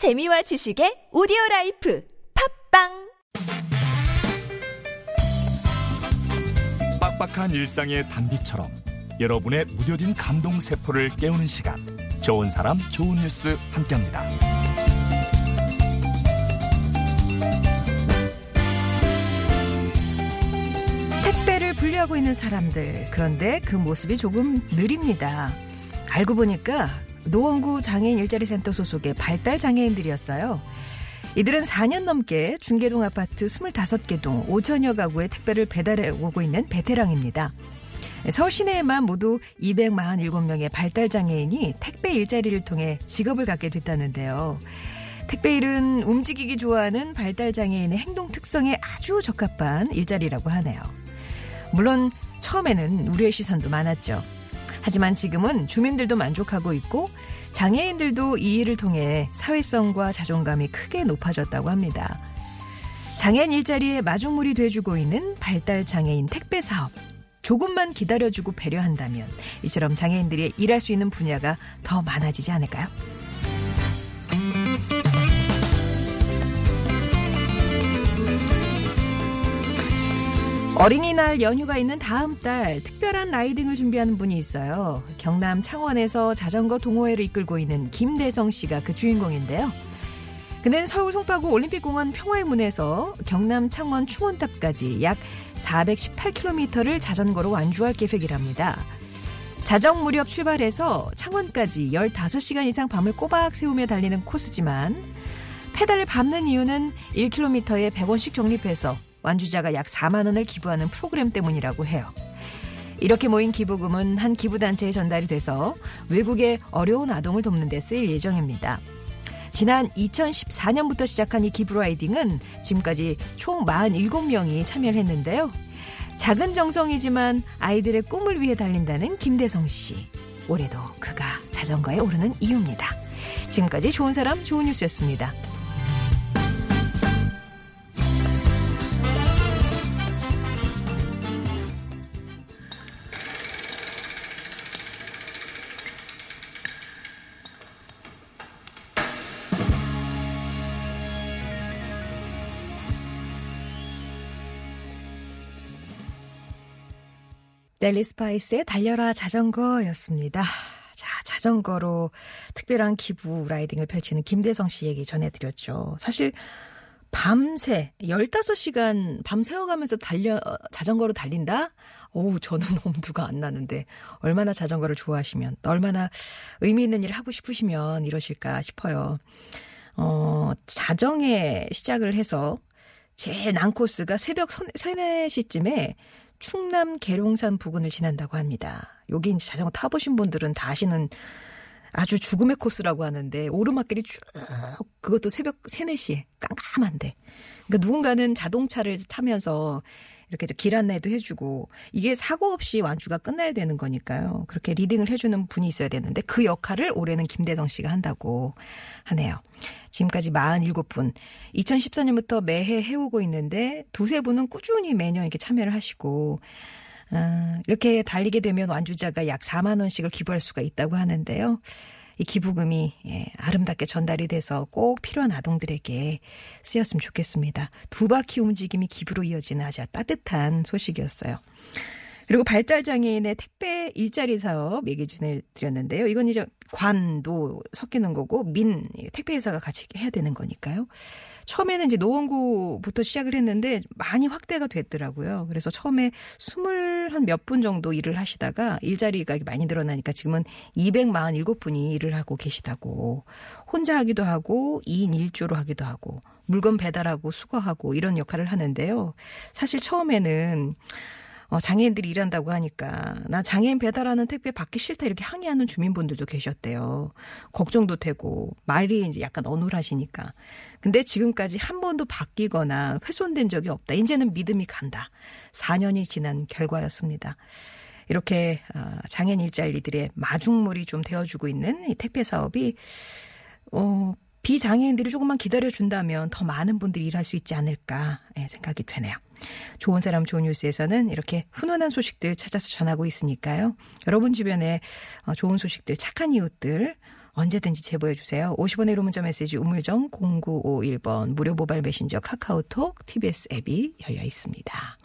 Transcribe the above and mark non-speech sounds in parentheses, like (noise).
재미와 지식의 오디오 라이프 팝빵 빡빡한 일상의 단비처럼 여러분의 무뎌진 감동 세포를 깨우는 시간 좋은 사람 좋은 뉴스 함께합니다. 택배를 분리하고 있는 사람들. 그런데 그 모습이 조금 느립니다. 알고 보니까 노원구 장애인 일자리 센터 소속의 발달 장애인들이었어요. 이들은 4년 넘게 중계동 아파트 25개 동 5천여 가구의 택배를 배달해 오고 있는 베테랑입니다. 서울 시내에만 모두 247명의 발달 장애인이 택배 일자리를 통해 직업을 갖게 됐다는데요. 택배 일은 움직이기 좋아하는 발달 장애인의 행동 특성에 아주 적합한 일자리라고 하네요. 물론 처음에는 우려의 시선도 많았죠. 하지만 지금은 주민들도 만족하고 있고 장애인들도 이 일을 통해 사회성과 자존감이 크게 높아졌다고 합니다. 장애인 일자리에 마중물이 돼주고 있는 발달 장애인 택배 사업. 조금만 기다려주고 배려한다면 이처럼 장애인들이 일할 수 있는 분야가 더 많아지지 않을까요? 어린이날 연휴가 있는 다음 달 특별한 라이딩을 준비하는 분이 있어요. 경남 창원에서 자전거 동호회를 이끌고 있는 김대성 씨가 그 주인공인데요. 그는 서울 송파구 올림픽공원 평화의 문에서 경남 창원 충원탑까지 약 418km를 자전거로 완주할 계획이랍니다. 자정 무렵 출발해서 창원까지 15시간 이상 밤을 꼬박 세우며 달리는 코스지만 페달을 밟는 이유는 1km에 100원씩 적립해서 완주자가 약 4만 원을 기부하는 프로그램 때문이라고 해요. 이렇게 모인 기부금은 한 기부단체에 전달이 돼서 외국의 어려운 아동을 돕는 데 쓰일 예정입니다. 지난 2014년부터 시작한 이 기브라이딩은 지금까지 총 47명이 참여를 했는데요. 작은 정성이지만 아이들의 꿈을 위해 달린다는 김대성 씨. 올해도 그가 자전거에 오르는 이유입니다. 지금까지 좋은 사람 좋은 뉴스였습니다. 델리 스파이스의 달려라 자전거였습니다. 자, 자전거로 특별한 기부 라이딩을 펼치는 김대성 씨 얘기 전해드렸죠. 사실 밤새 15시간 밤 새워가면서 달려 자전거로 달린다? 어우 저는 (laughs) 엄두가 안 나는데 얼마나 자전거를 좋아하시면 얼마나 의미 있는 일을 하고 싶으시면 이러실까 싶어요. 어, 자정에 시작을 해서 제일 난 코스가 새벽 3, 4시쯤에 충남 계룡산 부근을 지난다고 합니다. 여기 이제 자전거 타보신 분들은 다 아시는 아주 죽음의 코스라고 하는데 오르막길이 쭉 그것도 새벽 3, 4시에 깜깜한데 그러니까 누군가는 자동차를 타면서 이렇게 길 안내도 해주고 이게 사고 없이 완주가 끝나야 되는 거니까요. 그렇게 리딩을 해주는 분이 있어야 되는데 그 역할을 올해는 김대성 씨가 한다고 하네요. 지금까지 47분. 2014년부터 매해 해오고 있는데 두세 분은 꾸준히 매년 이렇게 참여를 하시고 어, 이렇게 달리게 되면 완주자가 약 4만 원씩을 기부할 수가 있다고 하는데요. 이 기부금이 예, 아름답게 전달이 돼서 꼭 필요한 아동들에게 쓰였으면 좋겠습니다. 두 바퀴 움직임이 기부로 이어지는 아주 따뜻한 소식이었어요. 그리고 발달 장애인의 택배 일자리 사업 얘기 전해드렸는데요. 이건 이제 관도 섞이는 거고 민 택배 회사가 같이 해야 되는 거니까요. 처음에는 이제 노원구부터 시작을 했는데 많이 확대가 됐더라고요. 그래서 처음에 스물 한 몇 분 정도 일을 하시다가 일자리가 많이 늘어나니까 지금은 247분이 일을 하고 계시다고. 혼자 하기도 하고 2인 1조로 하기도 하고 물건 배달하고 수거하고 이런 역할을 하는데요. 사실 처음에는 어, 장애인들이 일한다고 하니까 나 장애인 배달하는 택배 받기 싫다 이렇게 항의하는 주민분들도 계셨대요. 걱정도 되고 말이 이제 약간 어눌하시니까. 근데 지금까지 한 번도 바뀌거나 훼손된 적이 없다. 이제는 믿음이 간다. 4년이 지난 결과였습니다. 이렇게 어, 장애인 일자리들의 마중물이 좀 되어주고 있는 이 택배 사업이 어, 비장애인들이 조금만 기다려준다면 더 많은 분들이 일할 수 있지 않을까 예, 생각이 되네요. 좋은 사람 좋은 뉴스에서는 이렇게 훈훈한 소식들 찾아서 전하고 있으니까요. 여러분 주변에 어, 좋은 소식들, 착한 이웃들 언제든지 제보해 주세요. 50원의 로 문자 메시지 우물정 0951번 무료 모바일 메신저 카카오톡 TBS 앱이 열려 있습니다.